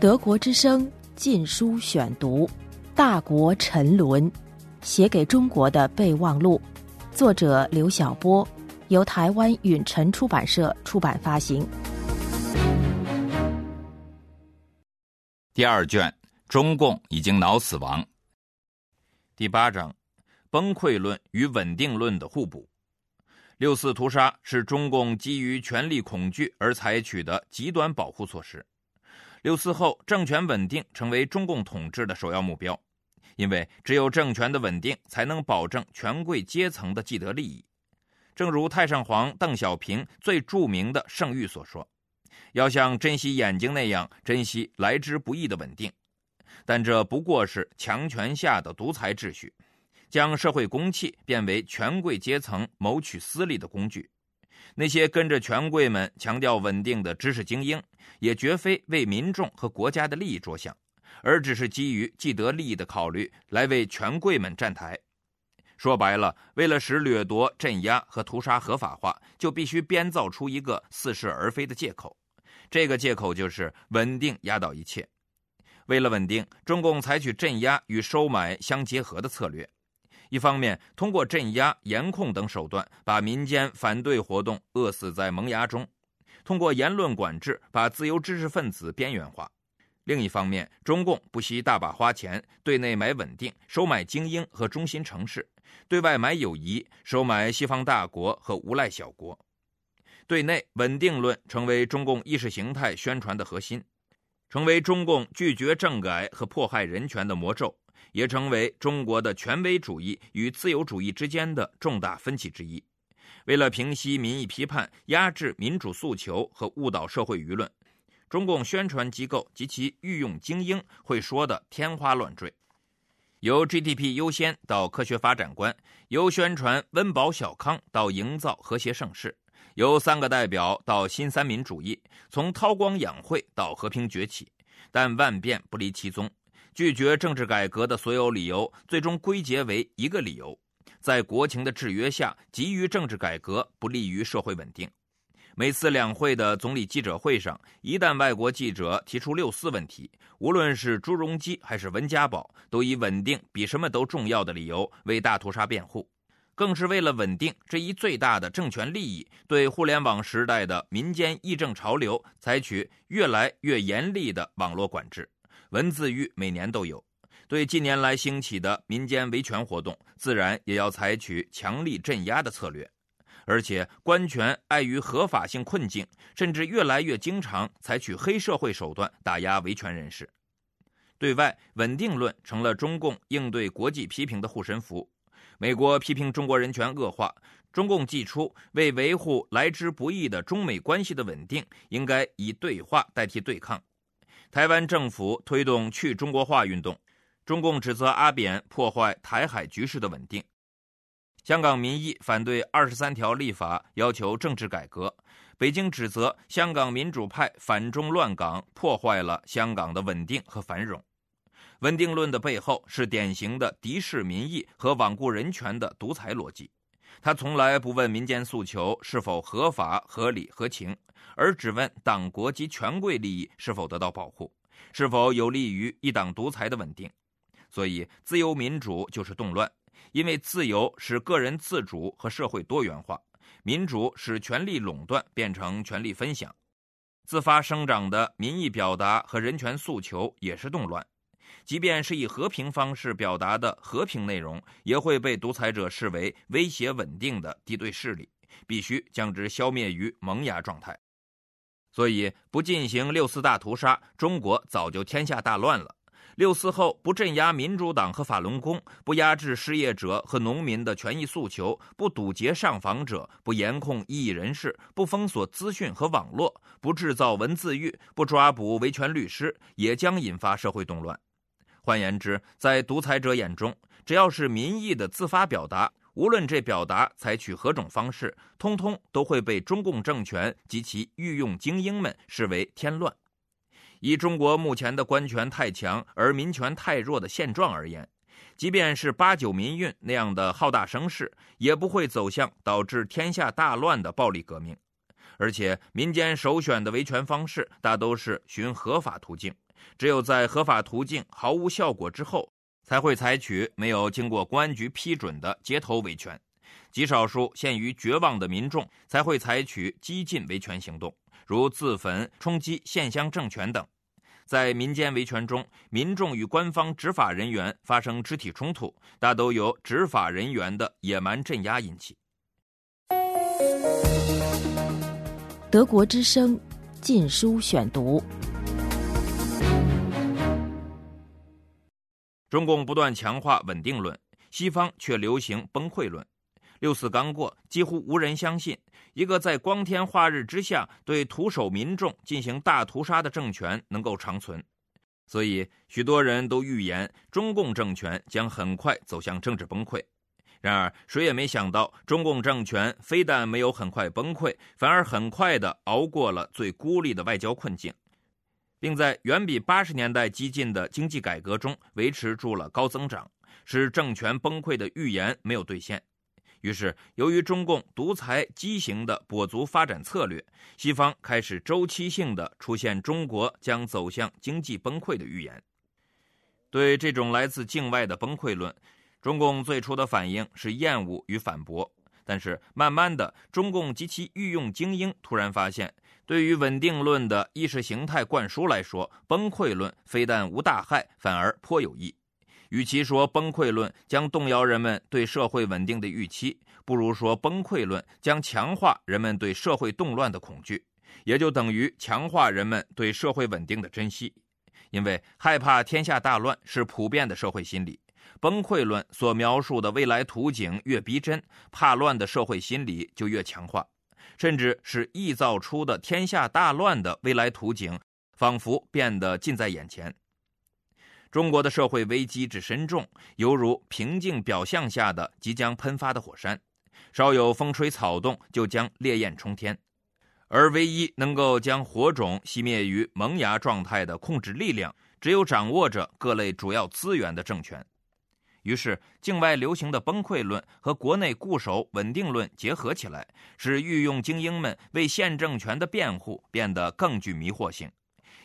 德国之声禁书选读，《大国沉沦》，写给中国的备忘录，作者刘晓波，由台湾允晨出版社出版发行。第二卷，中共已经脑死亡。第八章，崩溃论与稳定论的互补。六四屠杀是中共基于权力恐惧而采取的极端保护措施。六四后，政权稳定成为中共统治的首要目标，因为只有政权的稳定，才能保证权贵阶层的既得利益。正如太上皇邓小平最著名的圣谕所说：“要像珍惜眼睛那样珍惜来之不易的稳定。”但这不过是强权下的独裁秩序。将社会公器变为权贵阶层谋取私利的工具，那些跟着权贵们强调稳定的知识精英，也绝非为民众和国家的利益着想，而只是基于既得利益的考虑来为权贵们站台。说白了，为了使掠夺、镇压和屠杀合法化，就必须编造出一个似是而非的借口。这个借口就是稳定压倒一切。为了稳定，中共采取镇压与收买相结合的策略。一方面，通过镇压、严控等手段，把民间反对活动饿死在萌芽中；通过言论管制，把自由知识分子边缘化。另一方面，中共不惜大把花钱，对内买稳定，收买精英和中心城市；对外买友谊，收买西方大国和无赖小国。对内，稳定论成为中共意识形态宣传的核心，成为中共拒绝政改和迫害人权的魔咒。也成为中国的权威主义与自由主义之间的重大分歧之一。为了平息民意批判、压制民主诉求和误导社会舆论，中共宣传机构及其御用精英会说的天花乱坠。由 GDP 优先到科学发展观，由宣传温饱小康到营造和谐盛世，由三个代表到新三民主义，从韬光养晦到和平崛起，但万变不离其宗。拒绝政治改革的所有理由，最终归结为一个理由：在国情的制约下，急于政治改革不利于社会稳定。每次两会的总理记者会上，一旦外国记者提出六四问题，无论是朱镕基还是温家宝，都以稳定比什么都重要的理由为大屠杀辩护，更是为了稳定这一最大的政权利益，对互联网时代的民间议政潮流采取越来越严厉的网络管制。文字狱每年都有，对近年来兴起的民间维权活动，自然也要采取强力镇压的策略。而且，官权碍于合法性困境，甚至越来越经常采取黑社会手段打压维权人士。对外，稳定论成了中共应对国际批评的护身符。美国批评中国人权恶化，中共祭出为维护来之不易的中美关系的稳定，应该以对话代替对抗。台湾政府推动去中国化运动，中共指责阿扁破坏台海局势的稳定。香港民意反对二十三条立法，要求政治改革。北京指责香港民主派反中乱港，破坏了香港的稳定和繁荣。稳定论的背后是典型的敌视民意和罔顾人权的独裁逻辑。他从来不问民间诉求是否合法、合理、合情。而只问党国及权贵利益是否得到保护，是否有利于一党独裁的稳定。所以，自由民主就是动乱，因为自由使个人自主和社会多元化，民主使权力垄断变成权力分享。自发生长的民意表达和人权诉求也是动乱，即便是以和平方式表达的和平内容，也会被独裁者视为威胁稳定的敌对势力，必须将之消灭于萌芽状态。所以，不进行六四大屠杀，中国早就天下大乱了。六四后不镇压民主党和法轮功，不压制失业者和农民的权益诉求，不堵截上访者，不严控异议人士，不封锁资讯和网络，不制造文字狱，不抓捕维权律师，也将引发社会动乱。换言之，在独裁者眼中，只要是民意的自发表达。无论这表达采取何种方式，通通都会被中共政权及其御用精英们视为添乱。以中国目前的官权太强而民权太弱的现状而言，即便是八九民运那样的浩大声势，也不会走向导致天下大乱的暴力革命。而且民间首选的维权方式大都是寻合法途径，只有在合法途径毫无效果之后，才会采取没有经过公安局批准的街头维权。极少数陷于绝望的民众才会采取激进维权行动，如自焚、冲击县乡政权等。在民间维权中，民众与官方执法人员发生肢体冲突，大都由执法人员的野蛮镇压引起。德国之声，禁书选读。中共不断强化稳定论，西方却流行崩溃论。六四刚过，几乎无人相信一个在光天化日之下对徒手民众进行大屠杀的政权能够长存，所以许多人都预言中共政权将很快走向政治崩溃。然而，谁也没想到，中共政权非但没有很快崩溃，反而很快的熬过了最孤立的外交困境，并在远比八十年代激进的经济改革中维持住了高增长，使政权崩溃的预言没有兑现。于是，由于中共独裁畸形的跛足发展策略，西方开始周期性的出现中国将走向经济崩溃的预言。对这种来自境外的崩溃论，中共最初的反应是厌恶与反驳。但是，慢慢的，中共及其御用精英突然发现，对于稳定论的意识形态灌输来说，崩溃论非但无大害，反而颇有益。与其说崩溃论将动摇人们对社会稳定的预期，不如说崩溃论将强化人们对社会动乱的恐惧，也就等于强化人们对社会稳定的珍惜。因为害怕天下大乱是普遍的社会心理，崩溃论所描述的未来图景越逼真，怕乱的社会心理就越强化，甚至是臆造出的天下大乱的未来图景，仿佛变得近在眼前。中国的社会危机之深重，犹如平静表象下的即将喷发的火山，稍有风吹草动就将烈焰冲天。而唯一能够将火种熄灭于萌芽状态的控制力量，只有掌握着各类主要资源的政权。于是，境外流行的崩溃论和国内固守稳定论结合起来，使御用精英们为现政权的辩护变得更具迷惑性。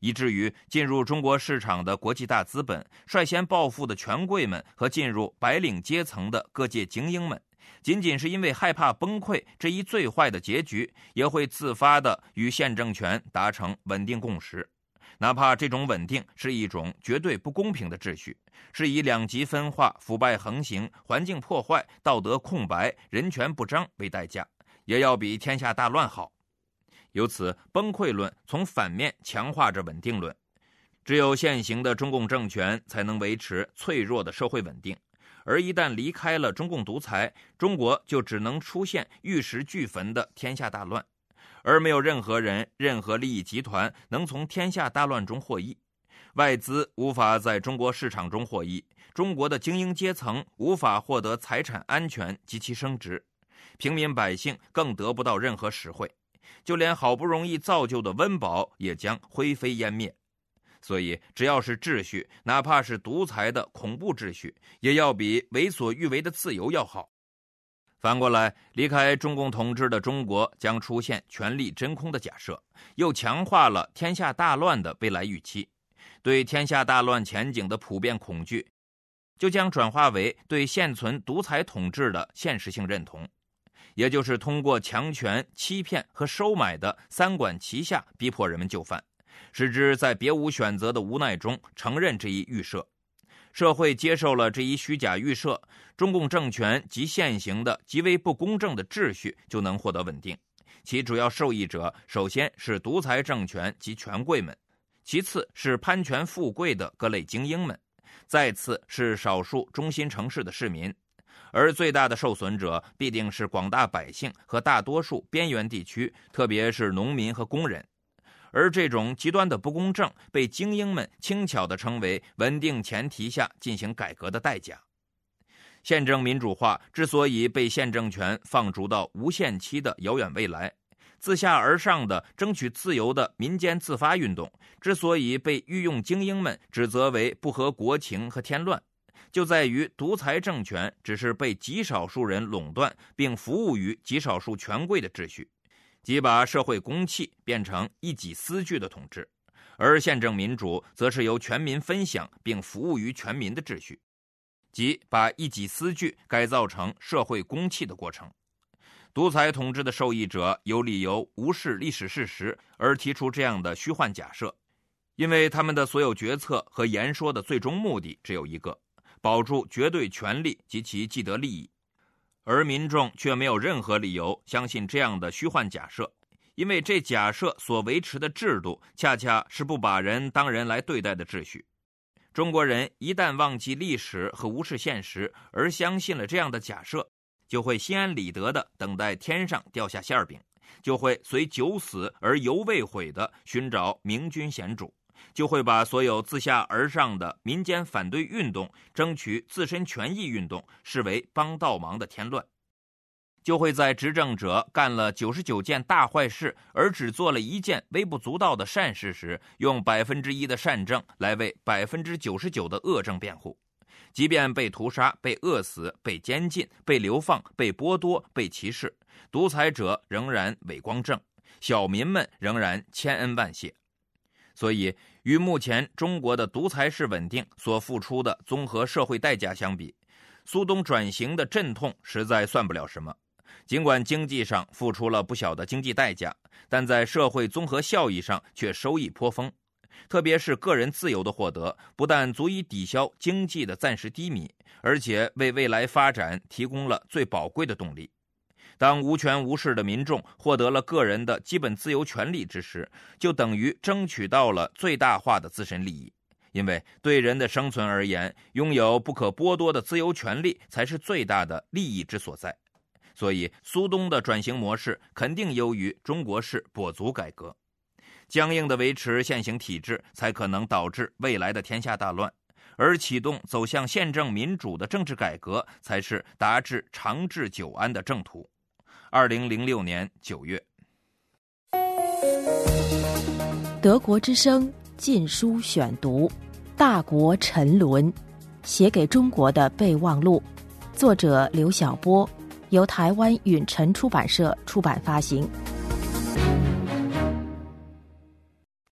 以至于进入中国市场的国际大资本、率先暴富的权贵们和进入白领阶层的各界精英们，仅仅是因为害怕崩溃这一最坏的结局，也会自发的与现政权达成稳定共识，哪怕这种稳定是一种绝对不公平的秩序，是以两极分化、腐败横行、环境破坏、道德空白、人权不彰为代价，也要比天下大乱好。由此，崩溃论从反面强化着稳定论。只有现行的中共政权才能维持脆弱的社会稳定，而一旦离开了中共独裁，中国就只能出现玉石俱焚的天下大乱，而没有任何人、任何利益集团能从天下大乱中获益。外资无法在中国市场中获益，中国的精英阶层无法获得财产安全及其升值，平民百姓更得不到任何实惠。就连好不容易造就的温饱也将灰飞烟灭，所以只要是秩序，哪怕是独裁的恐怖秩序，也要比为所欲为的自由要好。反过来，离开中共统治的中国将出现权力真空的假设，又强化了天下大乱的未来预期。对天下大乱前景的普遍恐惧，就将转化为对现存独裁统治的现实性认同。也就是通过强权、欺骗和收买的三管齐下，逼迫人们就范，使之在别无选择的无奈中承认这一预设。社会接受了这一虚假预设，中共政权及现行的极为不公正的秩序就能获得稳定。其主要受益者，首先是独裁政权及权贵们，其次是攀权富贵的各类精英们，再次是少数中心城市的市民。而最大的受损者必定是广大百姓和大多数边缘地区，特别是农民和工人。而这种极端的不公正，被精英们轻巧地称为“稳定前提下进行改革的代价”。宪政民主化之所以被宪政权放逐到无限期的遥远未来，自下而上的争取自由的民间自发运动之所以被御用精英们指责为不合国情和添乱。就在于独裁政权只是被极少数人垄断并服务于极少数权贵的秩序，即把社会公器变成一己私具的统治，而宪政民主则是由全民分享并服务于全民的秩序，即把一己私具改造成社会公器的过程。独裁统治的受益者有理由无视历史事实而提出这样的虚幻假设，因为他们的所有决策和言说的最终目的只有一个：保住绝对权力及其既得利益。而民众却没有任何理由相信这样的虚幻假设，因为这假设所维持的制度恰恰是不把人当人来对待的秩序。中国人一旦忘记历史和无视现实，而相信了这样的假设。就会心安理得的等待天上掉下馅饼，就会随九死而犹未悔的寻找明君贤主，就会把所有自下而上的民间反对运动、争取自身权益运动视为帮倒忙的添乱，就会在执政者干了九十九件大坏事而只做了一件微不足道的善事时，用百分之一的善政来为百分之九十九的恶政辩护。即便被屠杀、被饿死、被监禁、被流放、被剥夺、被歧视，独裁者仍然伟光正，小民们仍然千恩万谢。所以，与目前中国的独裁式稳定所付出的综合社会代价相比，苏东转型的阵痛实在算不了什么。尽管经济上付出了不小的经济代价，但在社会综合效益上却收益颇丰。特别是个人自由的获得，不但足以抵消经济的暂时低迷，而且为未来发展提供了最宝贵的动力。当无权无势的民众获得了个人的基本自由权利之时，就等于争取到了最大化的自身利益。因为对人的生存而言，拥有不可剥夺的自由权利才是最大的利益之所在。所以，苏东的转型模式肯定优于中国式跛足改革。僵硬的维持现行体制，才可能导致未来的天下大乱；而启动走向宪政民主的政治改革，才是达至长治久安的正途。二零零六年九月，德国之声禁书选读《大国沉沦》，写给中国的备忘录，作者刘晓波，由台湾允晨出版社出版发行。